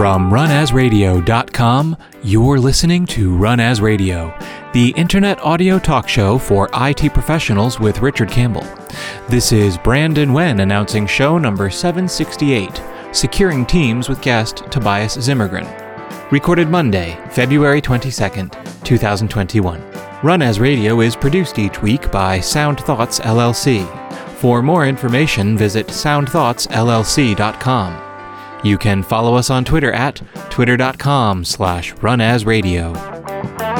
From runasradio.com, you're listening to Run As Radio, the internet audio talk show for IT professionals with Richard Campbell. This is Brandon Wen announcing show number 768, Securing Teams with guest Tobias Zimmergren. Recorded Monday, February 22nd, 2021. Run As Radio is produced each week by Sound Thoughts LLC. For more information, visit soundthoughtsllc.com. You can follow us on Twitter at twitter.com slash runasradio.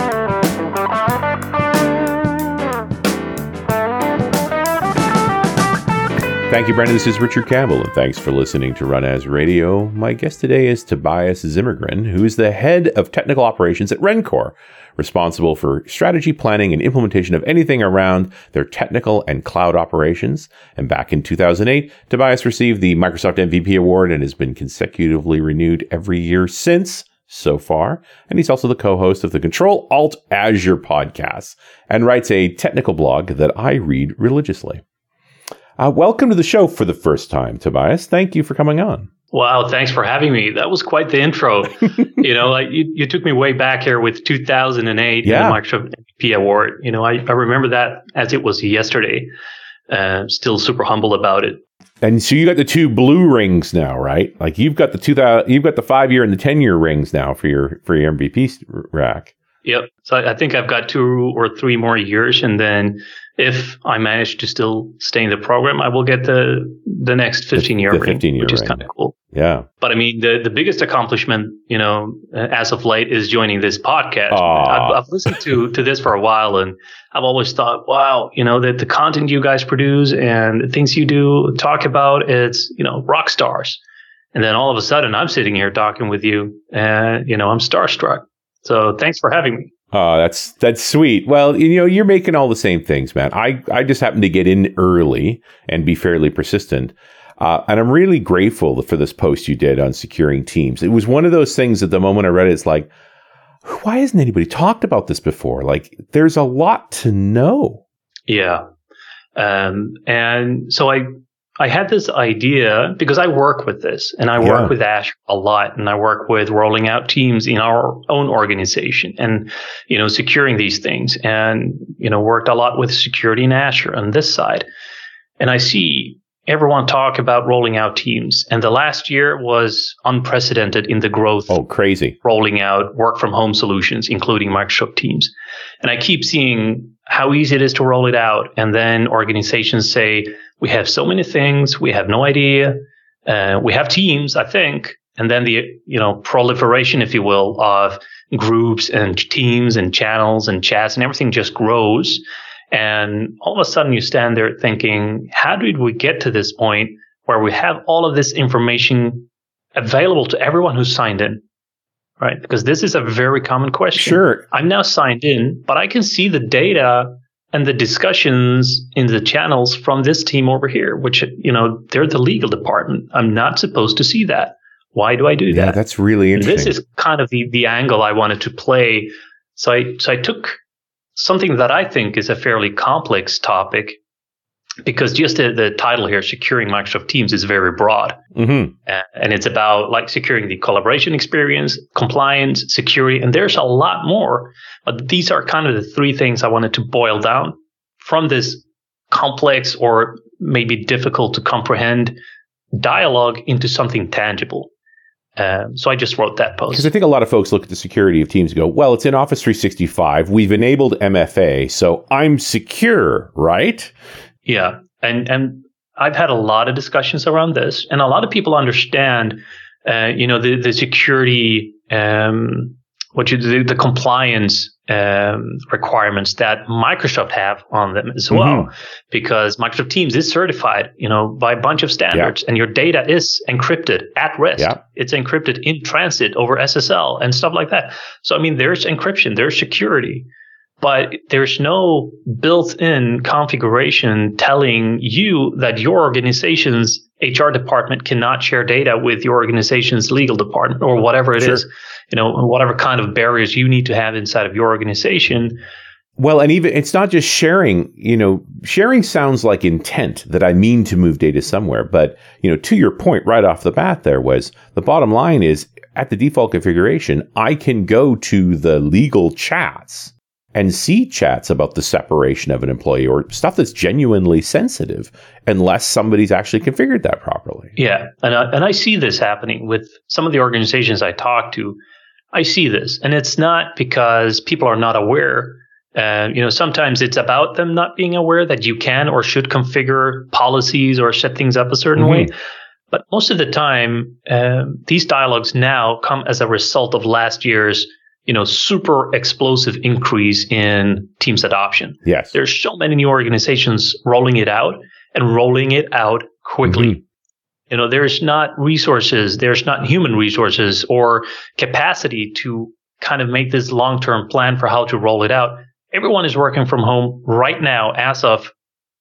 Thank you, Brendan. This is Richard Campbell, and thanks for listening to Run As Radio. My guest today is Tobias Zimmergren, who is the head of technical operations at Rencore, responsible for strategy planning and implementation of anything around their technical and cloud operations. And back in 2008, Tobias received the Microsoft MVP award and has been consecutively renewed every year since so far. And he's also the co-host of the Control Alt Azure podcast and writes a technical blog that I read religiously. Uh, welcome to the show for the first time, Tobias. Thank you for coming on. Wow, thanks for having me. That was quite the intro. you know, like you, you took me way back here with 2008 yeah. the Microsoft MVP Award. You know, I, I remember that as it was yesterday. Uh, still super humble about it. And so you got the two blue rings now, right? Like you've got the two thousand, you've got the five year and the ten year rings now for your for your MVP rack. Yep. So I think I've got two or three more years, and then if I manage to still stay in the program, I will get the the next 15 year ring, 15 year which is kind of cool. Yeah. But I mean, the, the biggest accomplishment, you know, uh, as of late is joining this podcast. I've, I've, listened to, to this for a while and I've always thought, wow, you know, that the content you guys produce and the things you do talk about, it's, you know, rock stars. And then all of a sudden I'm sitting here talking with you and, you know, I'm starstruck. So thanks for having me. Oh, that's that's sweet. Well, you know, you're making all the same things, man. I I just happen to get in early and be fairly persistent. Uh, and I'm really grateful for this post you did on securing teams. It was one of those things at the moment I read it, it's like, why hasn't anybody talked about this before? Like, there's a lot to know. Yeah. Um, and so I I had this idea because I work with this and I work yeah. with Azure a lot and I work with rolling out teams in our own organization and, you know, securing these things and, you know, worked a lot with security in Azure on this side. And I see everyone talk about rolling out teams and the last year was unprecedented in the growth. Oh, crazy. Rolling out work from home solutions, including Microsoft Teams. And I keep seeing how easy it is to roll it out. And then organizations say, we have so many things, we have no idea. Uh, we have teams, I think, and then the you know proliferation, if you will, of groups and teams and channels and chats and everything just grows. And all of a sudden, you stand there thinking, how did we get to this point where we have all of this information available to everyone who signed in? Right? Because this is a very common question. Sure. I'm now signed in, but I can see the data and the discussions in the channels from this team over here, which, you know, they're the legal department. I'm not supposed to see that. Why do I do that? yeah, that? That's really interesting. this is kind of the, the angle I wanted to play. So I, so I took something that I think is a fairly complex topic because just the, the title here, securing Microsoft Teams, is very broad, mm-hmm. uh, and it's about like securing the collaboration experience, compliance, security, and there's a lot more. But these are kind of the three things I wanted to boil down from this complex or maybe difficult to comprehend dialogue into something tangible. Um, so I just wrote that post. Because I think a lot of folks look at the security of Teams and go, well, it's in Office 365. We've enabled MFA, so I'm secure, right? Yeah. And, and I've had a lot of discussions around this and a lot of people understand, uh, you know, the, the security, um, what you do, the compliance um, requirements that Microsoft have on them as well, mm-hmm. because Microsoft Teams is certified, you know, by a bunch of standards, yeah. and your data is encrypted at rest. Yeah. It's encrypted in transit over SSL and stuff like that. So I mean, there's encryption, there's security, but there's no built-in configuration telling you that your organization's HR department cannot share data with your organization's legal department or whatever it sure. is, you know, whatever kind of barriers you need to have inside of your organization. Well, and even it's not just sharing, you know, sharing sounds like intent that I mean to move data somewhere. But, you know, to your point right off the bat, there was the bottom line is at the default configuration, I can go to the legal chats and see chats about the separation of an employee or stuff that's genuinely sensitive unless somebody's actually configured that properly. Yeah. And I, and I see this happening with some of the organizations I talk to. I see this. And it's not because people are not aware. Uh, you know, sometimes it's about them not being aware that you can or should configure policies or set things up a certain mm-hmm. way. But most of the time, um, these dialogues now come as a result of last year's you know, super explosive increase in Teams adoption. Yes. There's so many new organizations rolling it out and rolling it out quickly. Mm-hmm. You know, there's not resources, there's not human resources or capacity to kind of make this long term plan for how to roll it out. Everyone is working from home right now as of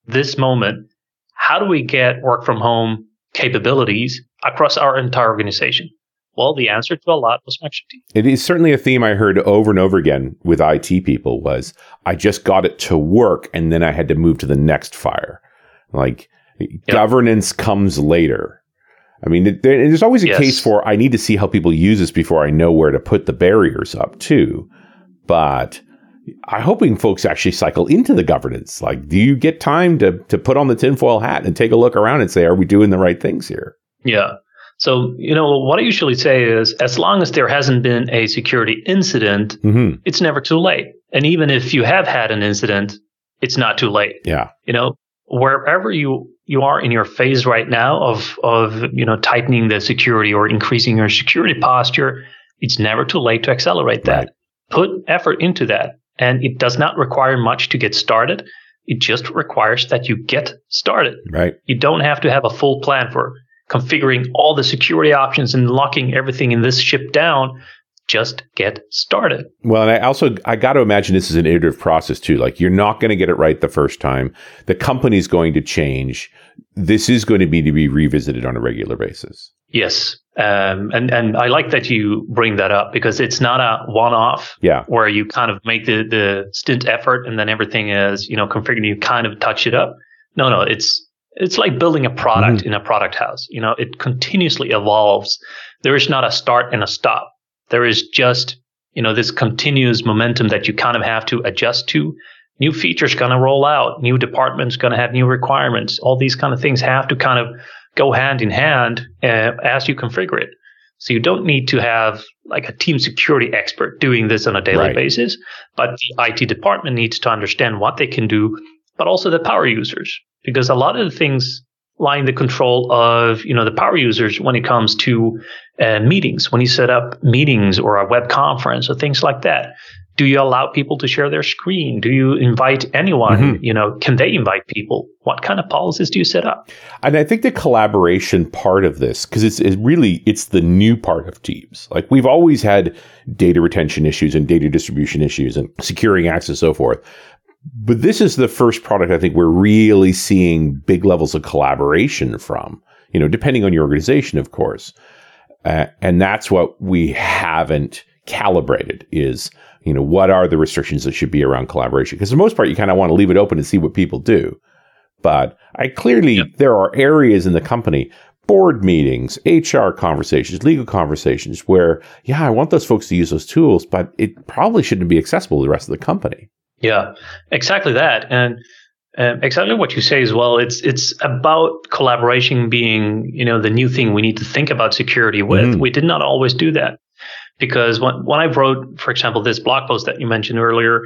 this moment. How do we get work from home capabilities across our entire organization? Well, the answer to a lot was Microsoft It is certainly a theme I heard over and over again with IT people was I just got it to work and then I had to move to the next fire. Like yep. governance comes later. I mean, there's always a yes. case for I need to see how people use this before I know where to put the barriers up too. But I'm hoping folks actually cycle into the governance. Like, do you get time to to put on the tinfoil hat and take a look around and say, are we doing the right things here? Yeah. So, you know, what I usually say is as long as there hasn't been a security incident, mm-hmm. it's never too late. And even if you have had an incident, it's not too late. Yeah. You know, wherever you you are in your phase right now of of, you know, tightening the security or increasing your security posture, it's never too late to accelerate that. Right. Put effort into that. And it does not require much to get started. It just requires that you get started. Right. You don't have to have a full plan for configuring all the security options and locking everything in this ship down just get started. Well, and I also I got to imagine this is an iterative process too. Like you're not going to get it right the first time. The company's going to change. This is going to be to be revisited on a regular basis. Yes, um, and and I like that you bring that up because it's not a one-off. Yeah. Where you kind of make the the stint effort and then everything is you know configured. You kind of touch it up. No, no, it's it's like building a product mm-hmm. in a product house. You know, it continuously evolves. There is not a start and a stop. There is just, you know, this continuous momentum that you kind of have to adjust to. New features going to roll out. New departments going to have new requirements. All these kind of things have to kind of go hand in hand uh, as you configure it. So you don't need to have like a team security expert doing this on a daily right. basis, but the IT department needs to understand what they can do, but also the power users because a lot of the things in the control of you know the power users when it comes to uh, meetings. When you set up meetings or a web conference or things like that do you allow people to share their screen? Do you invite anyone? Mm-hmm. you know can they invite people? What kind of policies do you set up? And i think the collaboration part of this because it's, it's really it's the new part of teams. Like we've always had data retention issues and data distribution issues and securing access and so forth but this is the first product I think we're really seeing big levels of collaboration from, you know, depending on your organization, of course. Uh, and that's what we haven't calibrated is, you know, what are the restrictions that should be around collaboration? Because for the most part, you kind of want to leave it open and see what people do. But I clearly, yep. there are areas in the company, board meetings, HR conversations, legal conversations where, yeah, I want those folks to use those tools, but it probably shouldn't be accessible to the rest of the company. Yeah, exactly that. And um, exactly what you say as well. It's it's about collaboration being you know the new thing we need to think about security with. Mm. We did not always do that because when when I wrote, for example, this blog post that you mentioned earlier,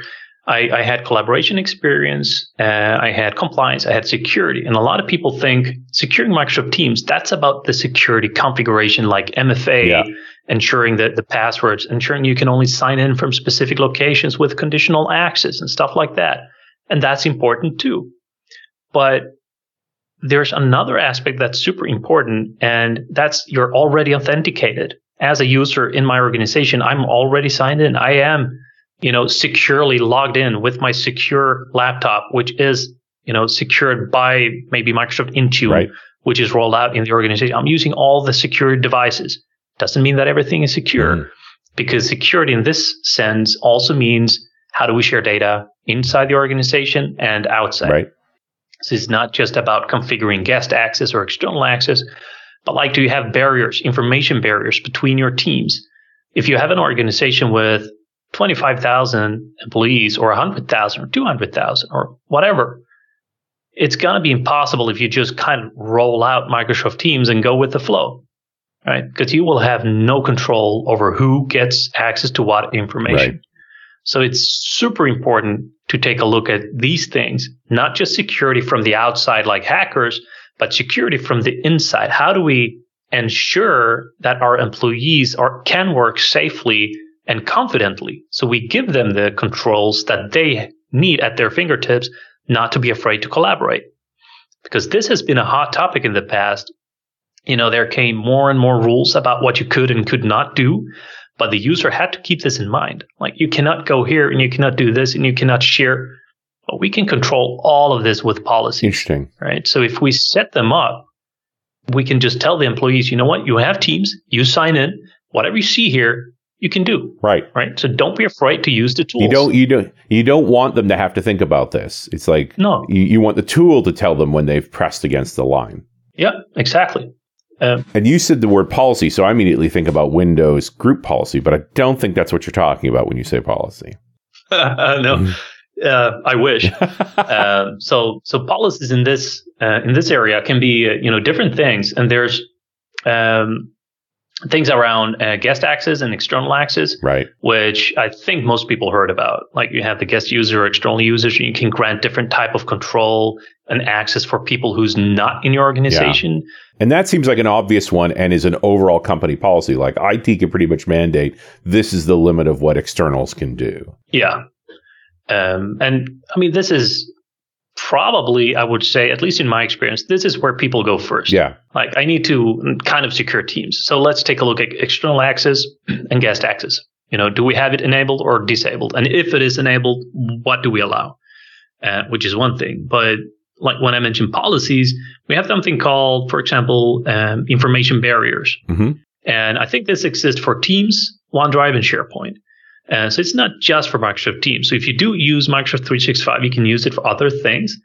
I, I had collaboration experience, uh, I had compliance, I had security, and a lot of people think securing Microsoft Teams that's about the security configuration like MFA. Yeah ensuring that the passwords, ensuring you can only sign in from specific locations with conditional access and stuff like that. And that's important too. But there's another aspect that's super important, and that's you're already authenticated as a user in my organization. I'm already signed in. I am, you know, securely logged in with my secure laptop, which is, you know, secured by maybe Microsoft Intune, right. which is rolled out in the organization. I'm using all the secure devices. Doesn't mean that everything is secure mm. because security in this sense also means how do we share data inside the organization and outside. Right. So it's not just about configuring guest access or external access, But like, do you have barriers, information barriers between your teams? If you have an organization with 25,000 employees or 100,000 or 200,000 or whatever, it's going to be impossible if you just kind of roll out Microsoft Teams and go with the flow, right? Because you will have no control over who gets access to what information. Right. So it's super important to take a look at these things, not just security from the outside like hackers, but security from the inside. How do we ensure that our employees are, can work safely and confidently? So we give them the controls that they need at their fingertips, not to be afraid to collaborate. Because this has been a hot topic in the past. You know, there came more and more rules about what you could and could not do. But the user had to keep this in mind. Like you cannot go here and you cannot do this and you cannot share. But we can control all of this with policies. Interesting. Right. So if we set them up, we can just tell the employees, you know what, you have teams, you sign in, whatever you see here, you can do. Right. Right. So don't be afraid to use the tools. You don't you don't you don't want them to have to think about this. It's like no. you, you want the tool to tell them when they've pressed against the line. Yeah, exactly. Um, and you said the word policy, so I immediately think about Windows group policy, but I don't think that's what you're talking about when you say policy. no, mm-hmm. uh, I wish. uh, so, so policies in this uh, in this area can be uh, you know different things, and there's um, things around uh, guest access and external access, right? Which I think most people heard about. Like you have the guest user, external users, and you can grant different type of control and access for people who's not in your organization. Yeah. And that seems like an obvious one and is an overall company policy. Like IT can pretty much mandate this is the limit of what externals can do. Yeah. Um, and I mean, this is probably, I would say, at least in my experience, this is where people go first. Yeah. Like I need to kind of secure teams. So let's take a look at external access and guest access. You know, do we have it enabled or disabled? And if it is enabled, what do we allow? Uh, which is one thing. But like when I mentioned policies, we have something called, for example, um, information barriers. Mm-hmm. And I think this exists for Teams, OneDrive, and SharePoint. Uh, so it's not just for Microsoft Teams. So if you do use Microsoft 365, you can use it for other things.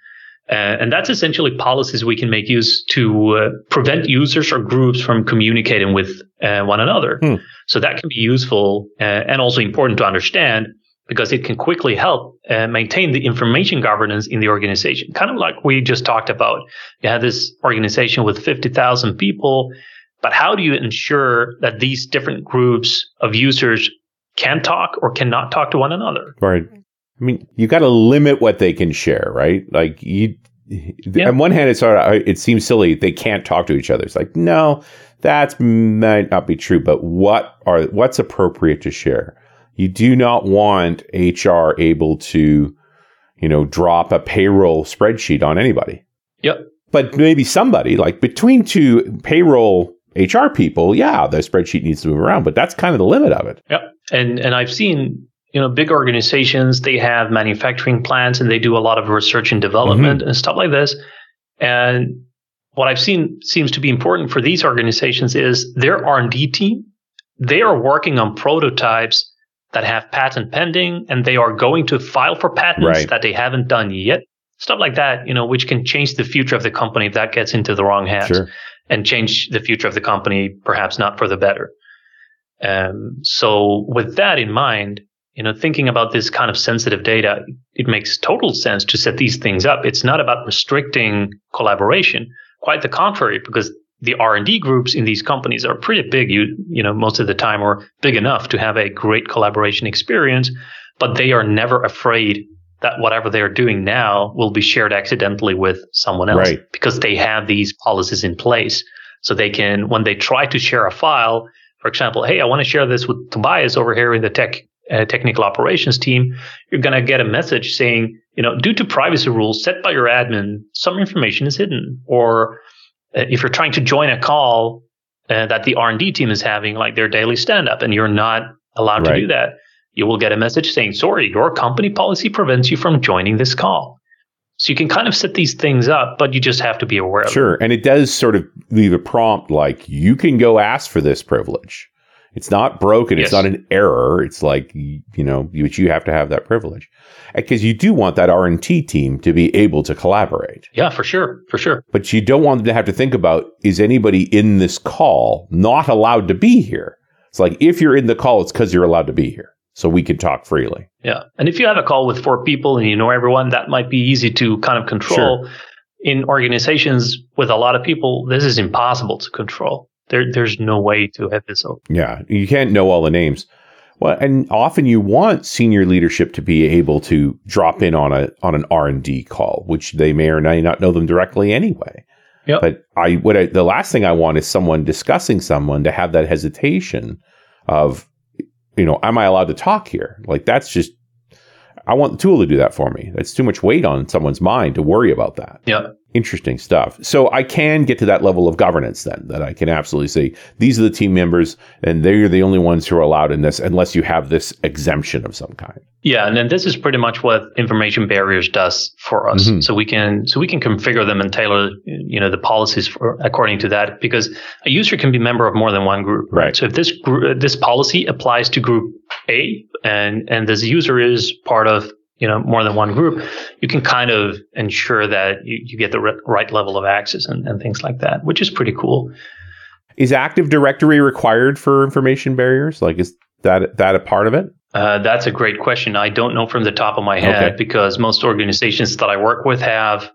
Uh, and that's essentially policies we can make use to uh, prevent users or groups from communicating with uh, one another. Hmm. So that can be useful uh, and also important to understand because it can quickly help uh, maintain the information governance in the organization. Kind of like we just talked about. You have this organization with 50,000 people, but how do you ensure that these different groups of users can talk or cannot talk to one another? Right. I mean, you got to limit what they can share, right? Like you, yeah. on one hand, it's sort of, it seems silly they can't talk to each other. It's like, no, that might not be true, but what are, what's appropriate to share? You do not want HR able to, you know, drop a payroll spreadsheet on anybody. Yep. But maybe somebody like between two payroll HR people, yeah, the spreadsheet needs to move around, but that's kind of the limit of it. Yep. And and I've seen you know big organizations they have manufacturing plants and they do a lot of research and development mm-hmm. and stuff like this. And what I've seen seems to be important for these organizations is their R&D team. They are working on prototypes that have patent pending and they are going to file for patents right. that they haven't done yet. Stuff like that, you know, which can change the future of the company if that gets into the wrong hands sure. and change the future of the company, perhaps not for the better. Um, so with that in mind, you know, thinking about this kind of sensitive data, it makes total sense to set these things up. It's not about restricting collaboration. Quite the contrary, because the R&D groups in these companies are pretty big. You, you know, most of the time are big enough to have a great collaboration experience, but they are never afraid that whatever they're doing now will be shared accidentally with someone else right. because they have these policies in place. So they can, when they try to share a file, for example, hey, I want to share this with Tobias over here in the tech uh, technical operations team, you're going to get a message saying, you know, due to privacy rules set by your admin, some information is hidden or if you're trying to join a call uh, that the R&D team is having, like their daily stand-up, and you're not allowed right. to do that, you will get a message saying, "Sorry, your company policy prevents you from joining this call." So you can kind of set these things up, but you just have to be aware of Sure, them. and it does sort of leave a prompt like you can go ask for this privilege. It's not broken. It's not an error. It's like you know, you, you have to have that privilege because you do want that R and D team to be able to collaborate, Yeah, for sure, for sure. but you don't want them to have to think about is anybody in this call not allowed to be here. It's like if you're in the call, it's because you're allowed to be here, so we can talk freely. Yeah. And if you have a call with four people and you know everyone, that might be easy to kind of control. In organizations with a lot of people, this is impossible to control. There, there's no way to have this open. Yeah, you can't know all the names. Well, and often you want senior leadership to be able to drop in on a on an R and D call, which they may or may not know them directly anyway. Yep. But I what I, the last thing I want is someone discussing someone to have that hesitation of, you know, am I allowed to talk here? Like that's just I want the tool to do that for me. That's too much weight on someone's mind to worry about that Yeah. Interesting stuff. So I can get to that level of governance then that I can absolutely say these are the team members and they're the only ones who are allowed in this unless you have this exemption of some kind. Yeah, and then this is pretty much what information barriers does for us. Mhm. So we can so we can configure them and tailor you know the policies for, according to that because a user can be member of more than one group. Right. So if this gr- this policy applies to group A and and this user is part of you know more than one group, you can kind of ensure that you, you get the re- right level of access and, and things like that, which is pretty cool. Is Active Directory required for information barriers? Like is that that a part of it? Uh, that's a great question. I don't know from the top of my head Okay. because most organizations that I work with have,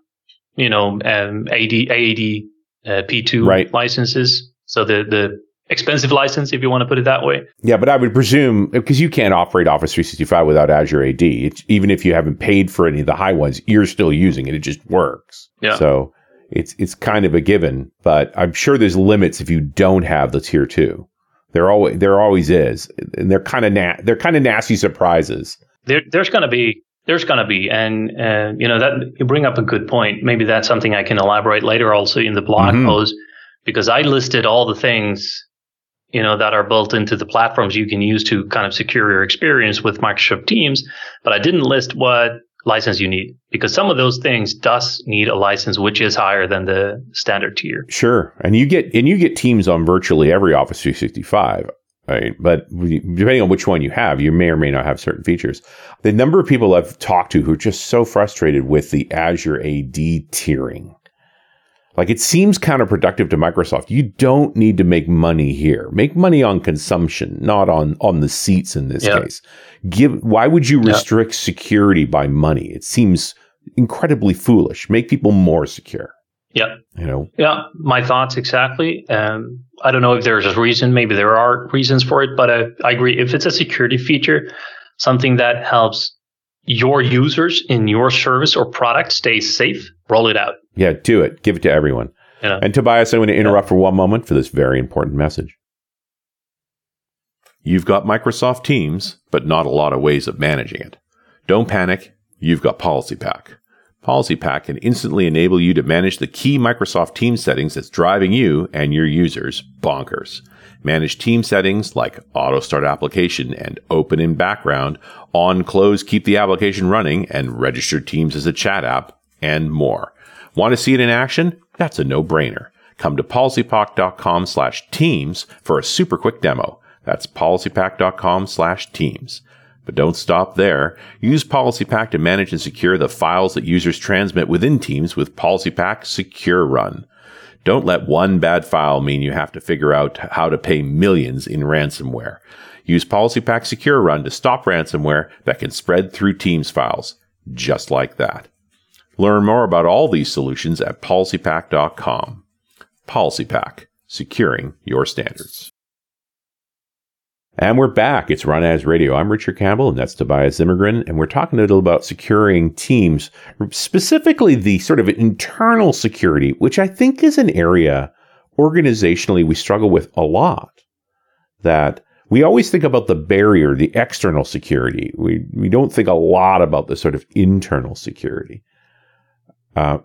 you know, um, AD, AAD, uh, P2 Right. licenses. So the, the expensive license, if you want to put it that way. Yeah, but I would presume because you can't operate Office 365 without Azure AD. It's, even if you haven't paid for any of the high ones, you're still using it. It just works. Yeah. So it's it's kind of a given, but I'm sure there's limits if you don't have the tier two. There always there always is, and they're kind of na- they're kind of nasty surprises. There, there's going to be, there's going to be, and, uh, you know, that you bring up a good point. Maybe that's something I can elaborate later also in the blog Mhm. post because I listed all the things, you know, that are built into the platforms you can use to kind of secure your experience with Microsoft Teams, but I didn't list what license you need because some of those things does need a license which is higher than the standard tier. Sure, and you get and you get teams on virtually every Office 365. Right, but depending on which one you have, you may or may not have certain features. The number of people I've talked to who are just so frustrated with the Azure AD tiering, like it seems counterproductive to Microsoft. You don't need to make money here. Make money on consumption, not on on the seats in this Yeah. case. Give why would you restrict security by money? It seems incredibly foolish. Make people more secure. Yeah. You know, Yeah, my thoughts exactly. Um, I don't know if there's a reason. Maybe there are reasons for it, but uh, I agree. If it's a security feature, something that helps your users in your service or product stay safe, roll it out. Yeah, do it. Give it to everyone. You know? And Tobias, I'm going to interrupt for one moment for this very important message. You've got Microsoft Teams, but not a lot of ways of managing it. Don't panic. You've got PolicyPak. Policy Pack can instantly enable you to manage the key Microsoft Teams settings that's driving you and your users bonkers. Manage team settings like auto start application and open in background, on close keep the application running, and register Teams as a chat app, and more. Want to see it in action? That's a no-brainer. Come to policypak.com slash teams for a super quick demo. That's policypak.com slash teams. But don't stop there. Use PolicyPak to manage and secure the files that users transmit within Teams with PolicyPak Secure Run. Don't let one bad file mean you have to figure out how to pay millions in ransomware. Use PolicyPak Secure Run to stop ransomware that can spread through Teams files, just like that. Learn more about all these solutions at policypak.com. PolicyPak, securing your standards. And we're back. It's Run As Radio. I'm Richard Campbell, and that's Tobias Zimmergren. And we're talking a little about securing teams, specifically the sort of internal security, which I think is an area organizationally we struggle with a lot. That we always think about the barrier, the external security. We, we don't think a lot about the sort of internal security. Uh,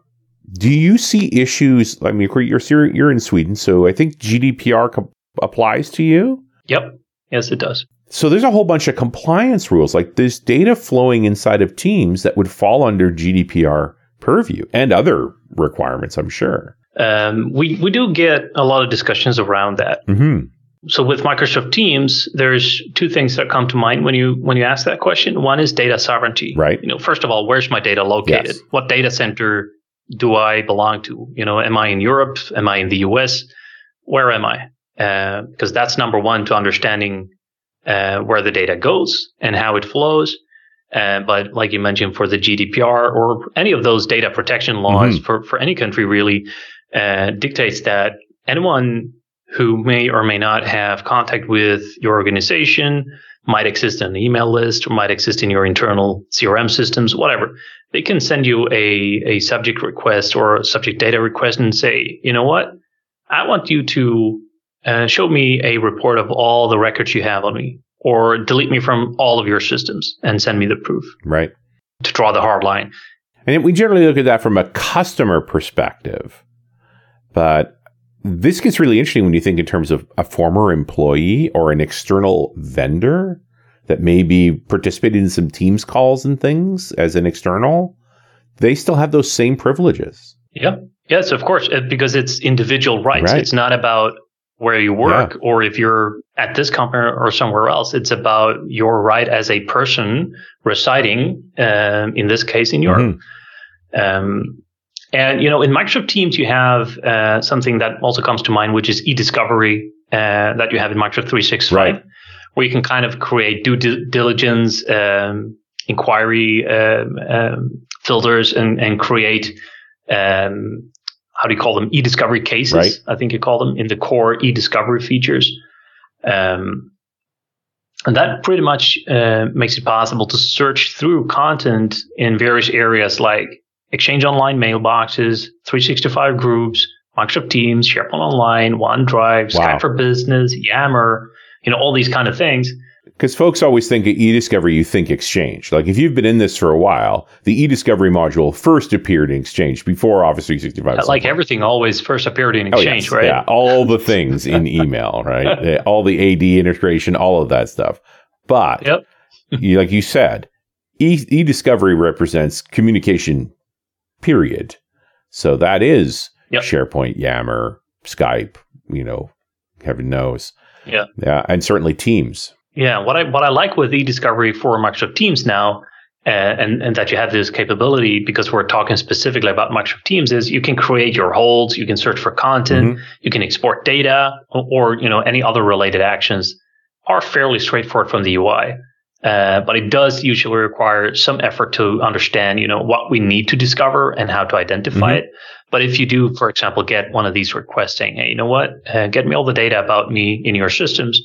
do you see issues? I mean, you're, you're, in Sweden, so I think GDPR co- applies to you. Yep. Yes, it does. So there's a whole bunch of compliance rules, like there's data flowing inside of Teams that would fall under GDPR purview and other requirements, I'm sure. Um, we we do get a lot of discussions around that. Mm-hmm. So with Microsoft Teams, there's two things that come to mind when you when you ask that question. One is data sovereignty. Right. You know, first of all, where's my data located? Yes. What data center do I belong to? You know, am I in Europe? Am I in the US? Where am I? Uh, because that's number one to understanding uh, where the data goes and how it flows. Uh, but like you mentioned, for the GDPR or any of those data protection laws Mm-hmm. for, for any country really uh, dictates that anyone who may or may not have contact with your organization might exist in an email list or might exist in your internal CRM systems, whatever. They can send you a, a subject request or a subject data request and say, you know what? I want you to uh, show me a report of all the records you have on me or delete me from all of your systems and send me the proof Right. to draw the hard line. And we generally look at that from a customer perspective. But this gets really interesting when you think in terms of a former employee or an external vendor that maybe participated in some Teams calls and things as an external. They still have those same privileges. Yeah. Yes, of course, because it's individual rights. Right. It's not about where you work Yeah. or if you're at this company or somewhere else. It's about your right as a person residing, um, in this case, in Europe. Mhm. Um, and you know, in Microsoft Teams, you have uh, something that also comes to mind, which is e-discovery uh, that you have in Microsoft 365, Right. where you can kind of create due diligence, um, inquiry um, um, filters, and and create um, how do you call them e-discovery cases? Right. I think you call them in the core e-discovery features. Um, and that pretty much uh, makes it possible to search through content in various areas like Exchange Online mailboxes, 365 groups, Microsoft Teams, SharePoint Online, OneDrive, Wow. Skype for Business, Yammer, you know, all these kind of things. Because folks always think of e-discovery, you think Exchange. Like if you've been in this for a while, the e-discovery module first appeared in Exchange before Office 365. Like everything always first appeared in Oh, Exchange, yes. right? Yeah, all the things in email, right? All the AD integration, all of that stuff. But Yep. you, like you said, e- e-discovery represents communication, period. So that is Yep. SharePoint, Yammer, Skype, you know, heaven knows. Yeah. Yeah. And certainly Teams. Yeah, what I what I like with eDiscovery for Microsoft Teams now, uh, and and that you have this capability because we're talking specifically about Microsoft Teams, is you can create your holds, you can search for content, Mhm. you can export data, or, or you know any other related actions are fairly straightforward from the UI. Uh, but it does usually require some effort to understand, you know, what we need to discover and how to identify Mhm. it. But if you do, for example, get one of these requesting, "Hey, you know what? Uh, get me all the data about me in your systems,"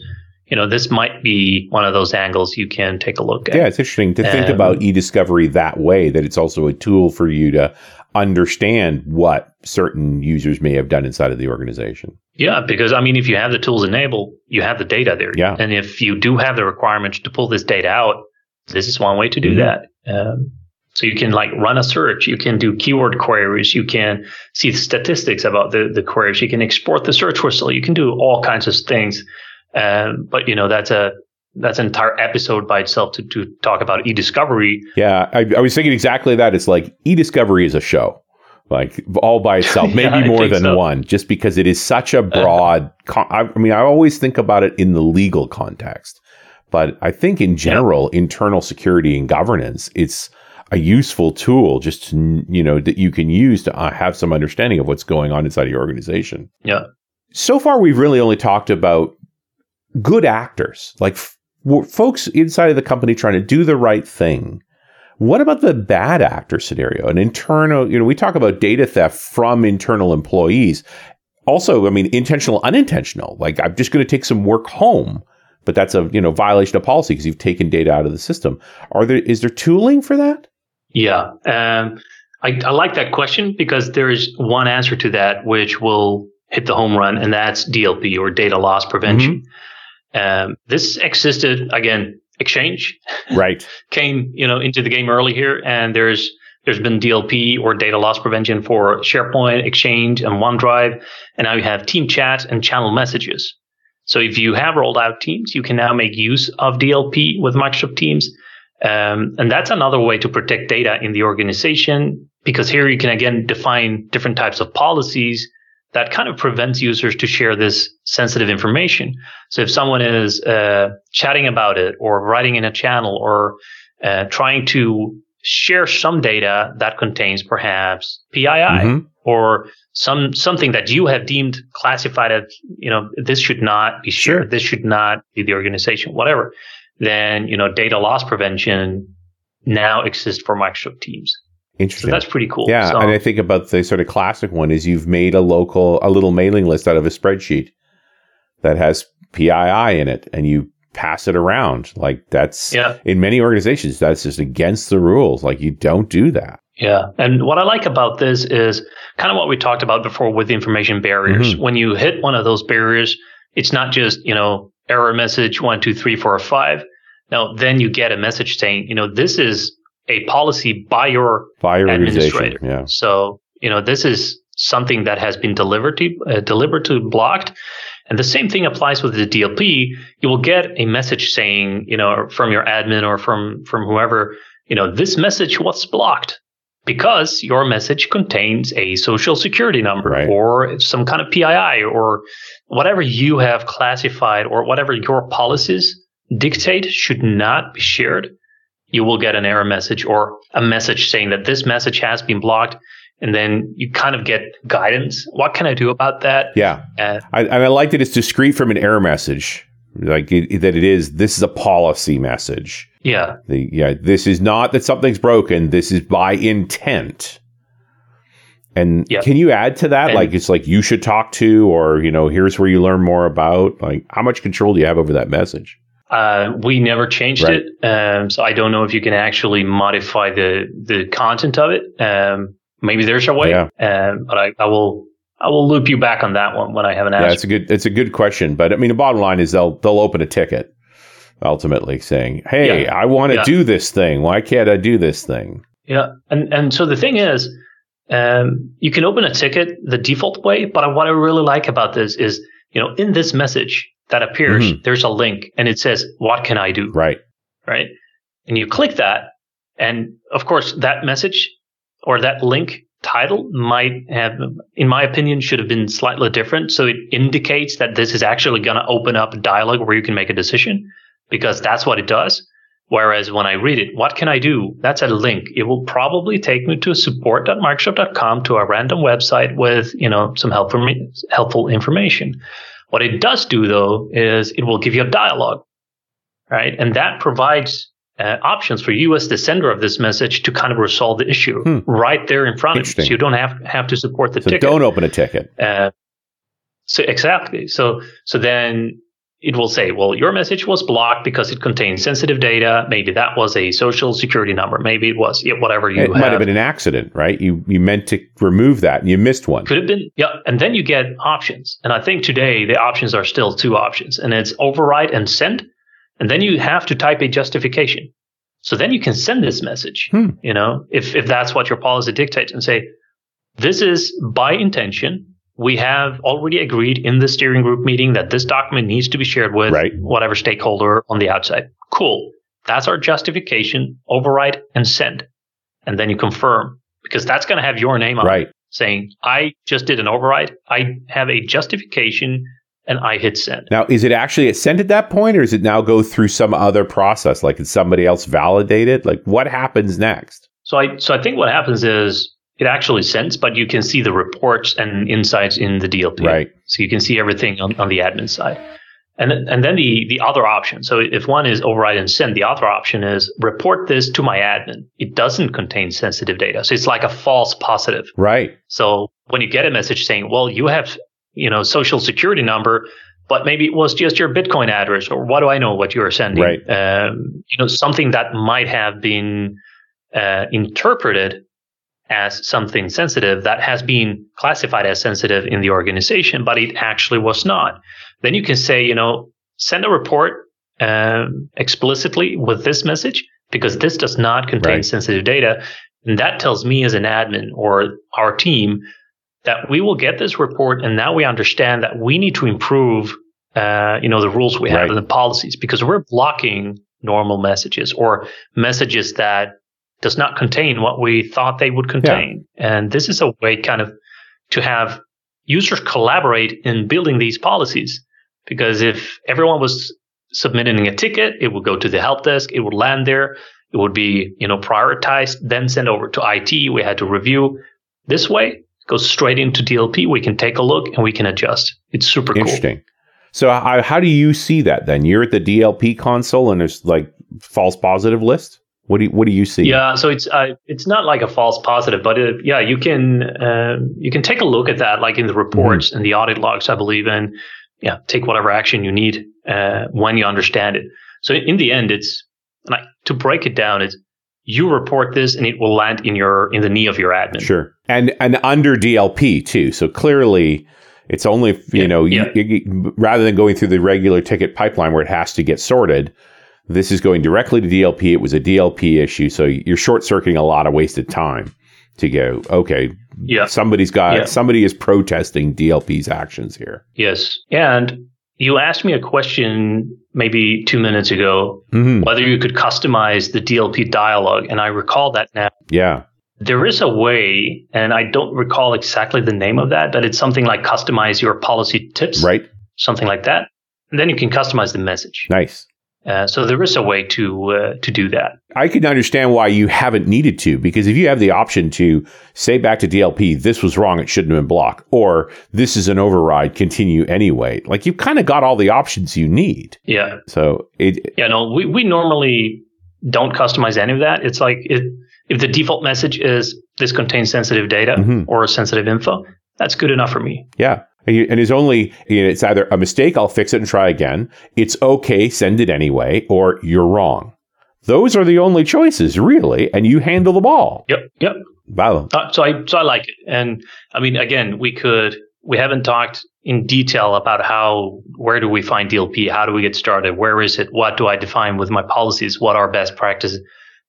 you know, this might be one of those angles you can take a look at. Yeah, it's interesting to think Um, about e-discovery that way, that it's also a tool for you to understand what certain users may have done inside of the organization. Yeah, because I mean, if you have the tools enabled, you have the data there. Yeah. And if you do have the requirements to pull this data out, this is one way to do Mhm. that. Um, so you can like run a search, you can do keyword queries, you can see the statistics about the, the queries, you can export the search result, you can do all kinds of things. Um, but you know, that's a that's an entire episode by itself to, to talk about e-discovery. Yeah, I, I was thinking exactly that. It's like e-discovery is a show, like all by itself, maybe I more than so. one, just because it is such a broad. con- I, I mean, I always think about it in the legal context, but I think in general, internal security and governance, it's a useful tool just to, you know that you can use to uh, have some understanding of what's going on inside your organization. Yeah. So far, we've really only talked about good actors, like f- folks inside of the company trying to do the right thing. What about the bad actor scenario? An internal, you know, we talk about data theft from internal employees. Also, I mean, intentional, unintentional. Like, I'm just going to take some work home, but that's a you know violation of policy because you've taken data out of the system. Are there is there tooling for that? Yeah. Um, I, I like that question because there is one answer to that which will hit the home run, and that's DLP or data loss prevention. Um, this existed again. Exchange Right. came, you know, into the game early here, and there's there's been DLP or data loss prevention for SharePoint, Exchange, and OneDrive, and now you have Team Chat and channel messages. So if you have rolled out Teams, you can now make use of DLP with Microsoft Teams. Um, and that's another way to protect data in the organization because here you can again define different types of policies that kind of prevents users to share this sensitive information. So if someone is uh, chatting about it or writing in a channel or uh, trying to share some data that contains perhaps PII mm-hmm. or some something that you have deemed classified as you know this should not be shared, sure. this should not be the organization, whatever. Then you know data loss prevention now exists for Microsoft Teams. Interesting. So that's pretty cool. Yeah, so, and I think about the sort of classic one is you've made a local, a little mailing list out of a spreadsheet that has PII in it, and you pass it around. Like that's yeah. in many organizations, that's just against the rules. Like you don't do that. Yeah, and what I like about this is kind of what we talked about before with the information barriers. Mm-hmm. When you hit one of those barriers, it's not just you know error message one two three four five. Now then you get a message saying you know this is a policy by your, by your administrator. Yeah. So, you know, this is something that has been deliberately, uh, deliberately blocked. And the same thing applies with the DLP. You will get a message saying, you know, from your admin or from, from whoever, you know, this message was blocked because your message contains a social security number right. or some kind of PII or whatever you have classified or whatever your policies dictate should not be shared you will get an error message or a message saying that this message has been blocked. And then you kind of get guidance. What can I do about that? Yeah. Uh, I, and I like that it's discrete from an error message. Like it, that it is, this is a policy message. Yeah. The, yeah. This is not that something's broken. This is by intent. And yep. can you add to that? And like, it's like you should talk to, or, you know, here's where you learn more about. Like, how much control do you have over that message? Uh, we never changed right. it, um, so I don't know if you can actually modify the the content of it. Um, maybe there's a way, yeah. um, but I, I, will I will loop you back on that one when I have an answer. Yeah, it's a good it's a good question, but I mean the bottom line is they'll they'll open a ticket ultimately saying, "Hey, yeah. I want to yeah. do this thing. Why can't I do this thing?" Yeah, and and so the thing is, um, you can open a ticket the default way, but what I really like about this is, you know, in this message, that appears, mm-hmm. there's a link and it says, What can I do? Right. Right. And you click that. And of course, that message or that link title might have, in my opinion, should have been slightly different. So it indicates that this is actually going to open up a dialogue where you can make a decision because that's what it does. Whereas when I read it, what can I do? That's a link. It will probably take me to support.microsoft.com to a random website with, you know, some helpful, helpful information. What it does do though is it will give you a dialogue, right? And that provides uh, options for you as the sender of this message to kind of resolve the issue hmm. right there in front of you. So you don't have have to support the so ticket. Don't open a ticket. Uh, so exactly. So so then it will say, well, your message was blocked because it contains sensitive data. Maybe that was a social security number. Maybe it was yeah, whatever you. It have. might have been an accident, right? You you meant to remove that and you missed one. Could have been, yeah. And then you get options, and I think today the options are still two options, and it's overwrite and send, and then you have to type a justification. So then you can send this message, hmm. you know, if if that's what your policy dictates, and say, this is by intention we have already agreed in the steering group meeting that this document needs to be shared with right. whatever stakeholder on the outside. Cool. That's our justification. override and send. And then you confirm because that's going to have your name on right. it saying, I just did an override. I have a justification and I hit send. Now, is it actually sent at that point or does it now go through some other process? Like, did somebody else validate it? Like, what happens next? So I, so I think what happens is it actually sends, but you can see the reports and insights in the DLP. Right. So you can see everything on, on the admin side. And, and then the, the other option. So if one is override and send, the other option is report this to my admin. It doesn't contain sensitive data. So it's like a false positive. Right. So when you get a message saying, well, you have, you know, social security number, but maybe it was just your Bitcoin address or what do I know what you're sending? Right. Um, you know, something that might have been uh, interpreted as something sensitive that has been classified as sensitive in the organization, but it actually was not. Then you can say, you know, send a report um, explicitly with this message because this does not contain right. sensitive data. And that tells me as an admin or our team that we will get this report and now we understand that we need to improve, uh, you know, the rules we have right. and the policies because we're blocking normal messages or messages that does not contain what we thought they would contain. Yeah. And this is a way kind of to have users collaborate in building these policies. Because if everyone was submitting a ticket, it would go to the help desk, it would land there, it would be, you know, prioritized, then sent over to IT. We had to review. This way, it goes straight into DLP. We can take a look and we can adjust. It's super Interesting. Cool. So how, how do you see that then? You're at the DLP console and there's like false positive list. What do you, what do you see? Yeah, so it's uh, it's not like a false positive, but it, yeah, you can uh, you can take a look at that, like in the reports mm-hmm. and the audit logs, I believe, and yeah, take whatever action you need uh, when you understand it. So in the end, it's like to break it down, it's you report this and it will land in your in the knee of your admin. Sure, and and under DLP too. So clearly, it's only you yeah, know yeah. You, rather than going through the regular ticket pipeline where it has to get sorted this is going directly to DLP. It was a DLP issue, so you're short circuiting a lot of wasted time to go. Okay, yeah, somebody's got yeah. somebody is protesting DLP's actions here. Yes, and you asked me a question maybe two minutes ago mm-hmm. whether you could customize the DLP dialogue, and I recall that now. Yeah. There is a way, and I don't recall exactly the name of that, but it's something like customize your policy tips. Right. Something like that. And then you can customize the message. Nice. Uh, so there is a way to uh, to do that. I can understand why you haven't needed to, because if you have the option to say back to DLP, this was wrong, it shouldn't have been blocked, or this is an override, continue anyway. Like you've kind of got all the options you need. Yeah. So it. Yeah. No, we we normally don't customize any of that. It's like it, if the default message is this contains sensitive data mm-hmm. or sensitive info, that's good enough for me. Yeah. And it's only, you know, it's either a mistake, I'll fix it and try again. It's okay, send it anyway, or you're wrong. Those are the only choices, really, and you handle the ball. Yep, yep. Wow. Uh, so I so I like it, and I mean, again, we could we haven't talked in detail about how where do we find DLP, how do we get started, where is it, what do I define with my policies, what are best practices.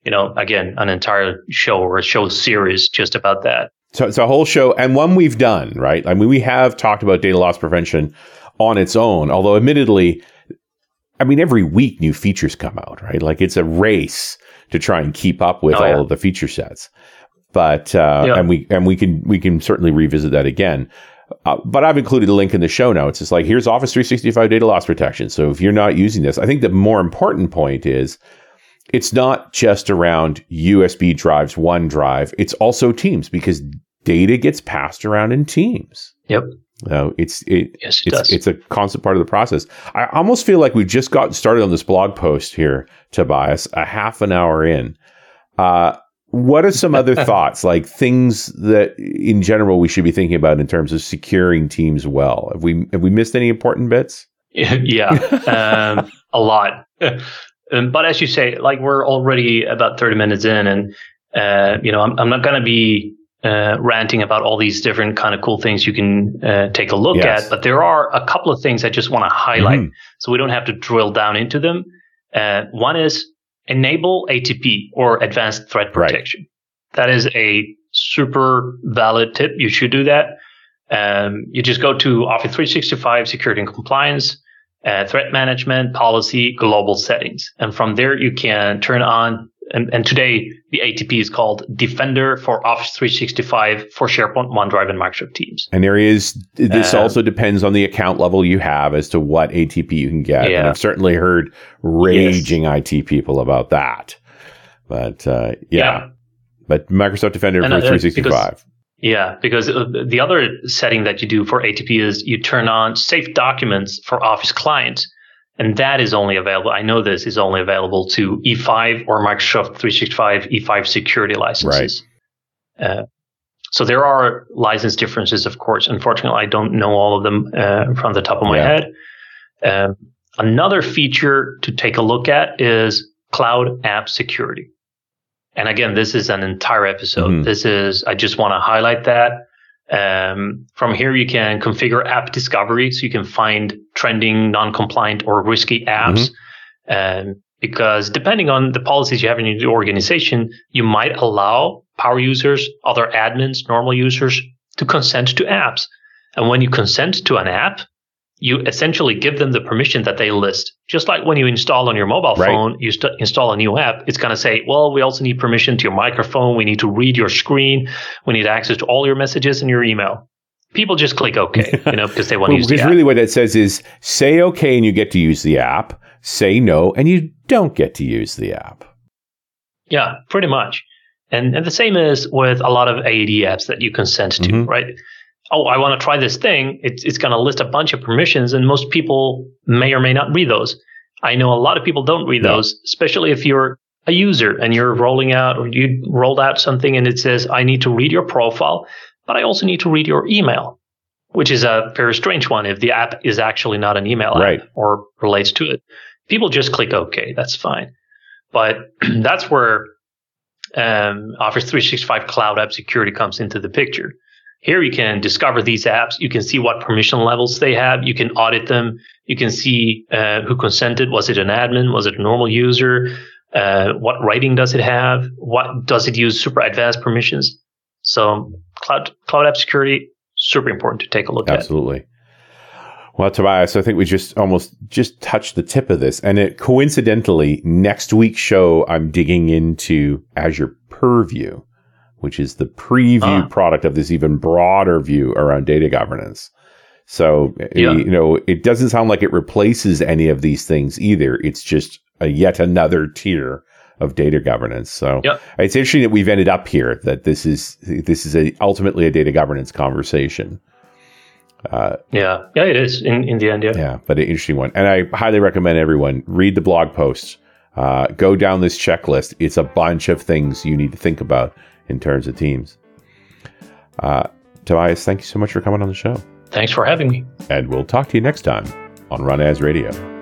You know, again, an entire show or a show series just about that. So it's a whole show and one we've done, right? I mean, we have talked about data loss prevention on its own, although admittedly, I mean, every week new features come out, right? Like it's a race to try and keep up with oh, all yeah. of the feature sets. But uh, yeah. and we and we can we can certainly revisit that again. Uh, but I've included a link in the show notes. It's like here's Office 365 data loss protection. So if you're not using this, I think the more important point is it's not just around USB drives, OneDrive. It's also Teams because data gets passed around in teams. Yep. So it's it, yes, it it's, does. it's a constant part of the process. I almost feel like we've just gotten started on this blog post here, Tobias, a half an hour in. Uh, what are some other thoughts, like things that in general we should be thinking about in terms of securing teams well? Have we have we missed any important bits? yeah, um, a lot. Um, but as you say, like we're already about thirty minutes in, and uh, you know, I'm, I'm not going to be uh, ranting about all these different kind of cool things you can uh, take a look yes. at, but there are a couple of things I just want to highlight mm-hmm. so we don't have to drill down into them. Uh, one is enable ATP or advanced threat protection. Right. That is a super valid tip. You should do that. Um, you just go to Office 365 Security and Compliance, uh, Threat Management, Policy, Global Settings. And from there, you can turn on and, and today the ATP is called Defender for Office 365 for SharePoint, OneDrive, and Microsoft Teams. And there is this um, also depends on the account level you have as to what ATP you can get. Yeah. And I've certainly heard raging yes. IT people about that. But uh, yeah. yeah. but Microsoft Defender and, for uh, 365. Because, yeah, because uh, the other setting that you do for ATP is you turn on Safe Documents for Office clients and that is only available. I know this is only available to E5 or Microsoft 365 E5 security licenses. Right. Uh, so there are license differences, of course. Unfortunately, I don't know all of them uh, from the top of my yeah. head. Um, another feature to take a look at is cloud app security. And again, this is an entire episode. Mm-hmm. This is, I just want to highlight that. Um, from here, you can configure app discovery so you can find trending, non-compliant, or risky apps. Mm-hmm. Um, because depending on the policies you have in your organization, you might allow power users, other admins, normal users to consent to apps. And when you consent to an app, you essentially give them the permission that they list. Just like when you install on your mobile right. phone, you st- install a new app, it's going to say, well, we also need permission to your microphone. We need to read your screen. We need access to all your messages and your email. people just click OK, you know, because they want well, to use the because really what that says is say okay and you get to use the app. Say no and you don't get to use the app. Yeah, pretty much. And and the same is with a lot of AAD apps that you consent to, Mhm. right? Oh, I want to try this thing. It's it's going to list a bunch of permissions, and most people may or may not read those. I know a lot of people don't read No. those, especially if you're a user and you're rolling out or you rolled out something and it says, I need to read your profile, but I also need to read your email, which is a very strange one if the app is actually not an email Right. app or relates to it. People just click OK. That's fine. But that's where um, Office 365 Cloud App Security comes into the picture. Here you can discover these apps. You can see what permission levels they have. You can audit them. You can see uh, who consented. Was it an admin? Was it a normal user? Uh, what rating does it have? What does it use super advanced permissions? So cloud cloud app security super important to take a look at. Absolutely. Well, Tobias, I think we just almost just touched the tip of this. And it coincidentally, next week's show, I'm digging into Azure Purview, which is the preview Ah. product of this even broader view around data governance. So, uh, Yeah. you know, it doesn't sound like it replaces any of these things either. It's just a yet another tier of data governance. So Yep. it's interesting that we've ended up here, that this is, this is a, ultimately a data governance conversation. Uh, Yeah, yeah, it is in, in the end. Yeah. yeah, but an interesting one. And I highly recommend everyone read the blog posts. Uh, go down this checklist. It's a bunch of things you need to think about in terms of teams. Uh, Tobias, thank you so much for coming on the show. Thanks for having me. And we'll talk to you next time on RunAs Radio.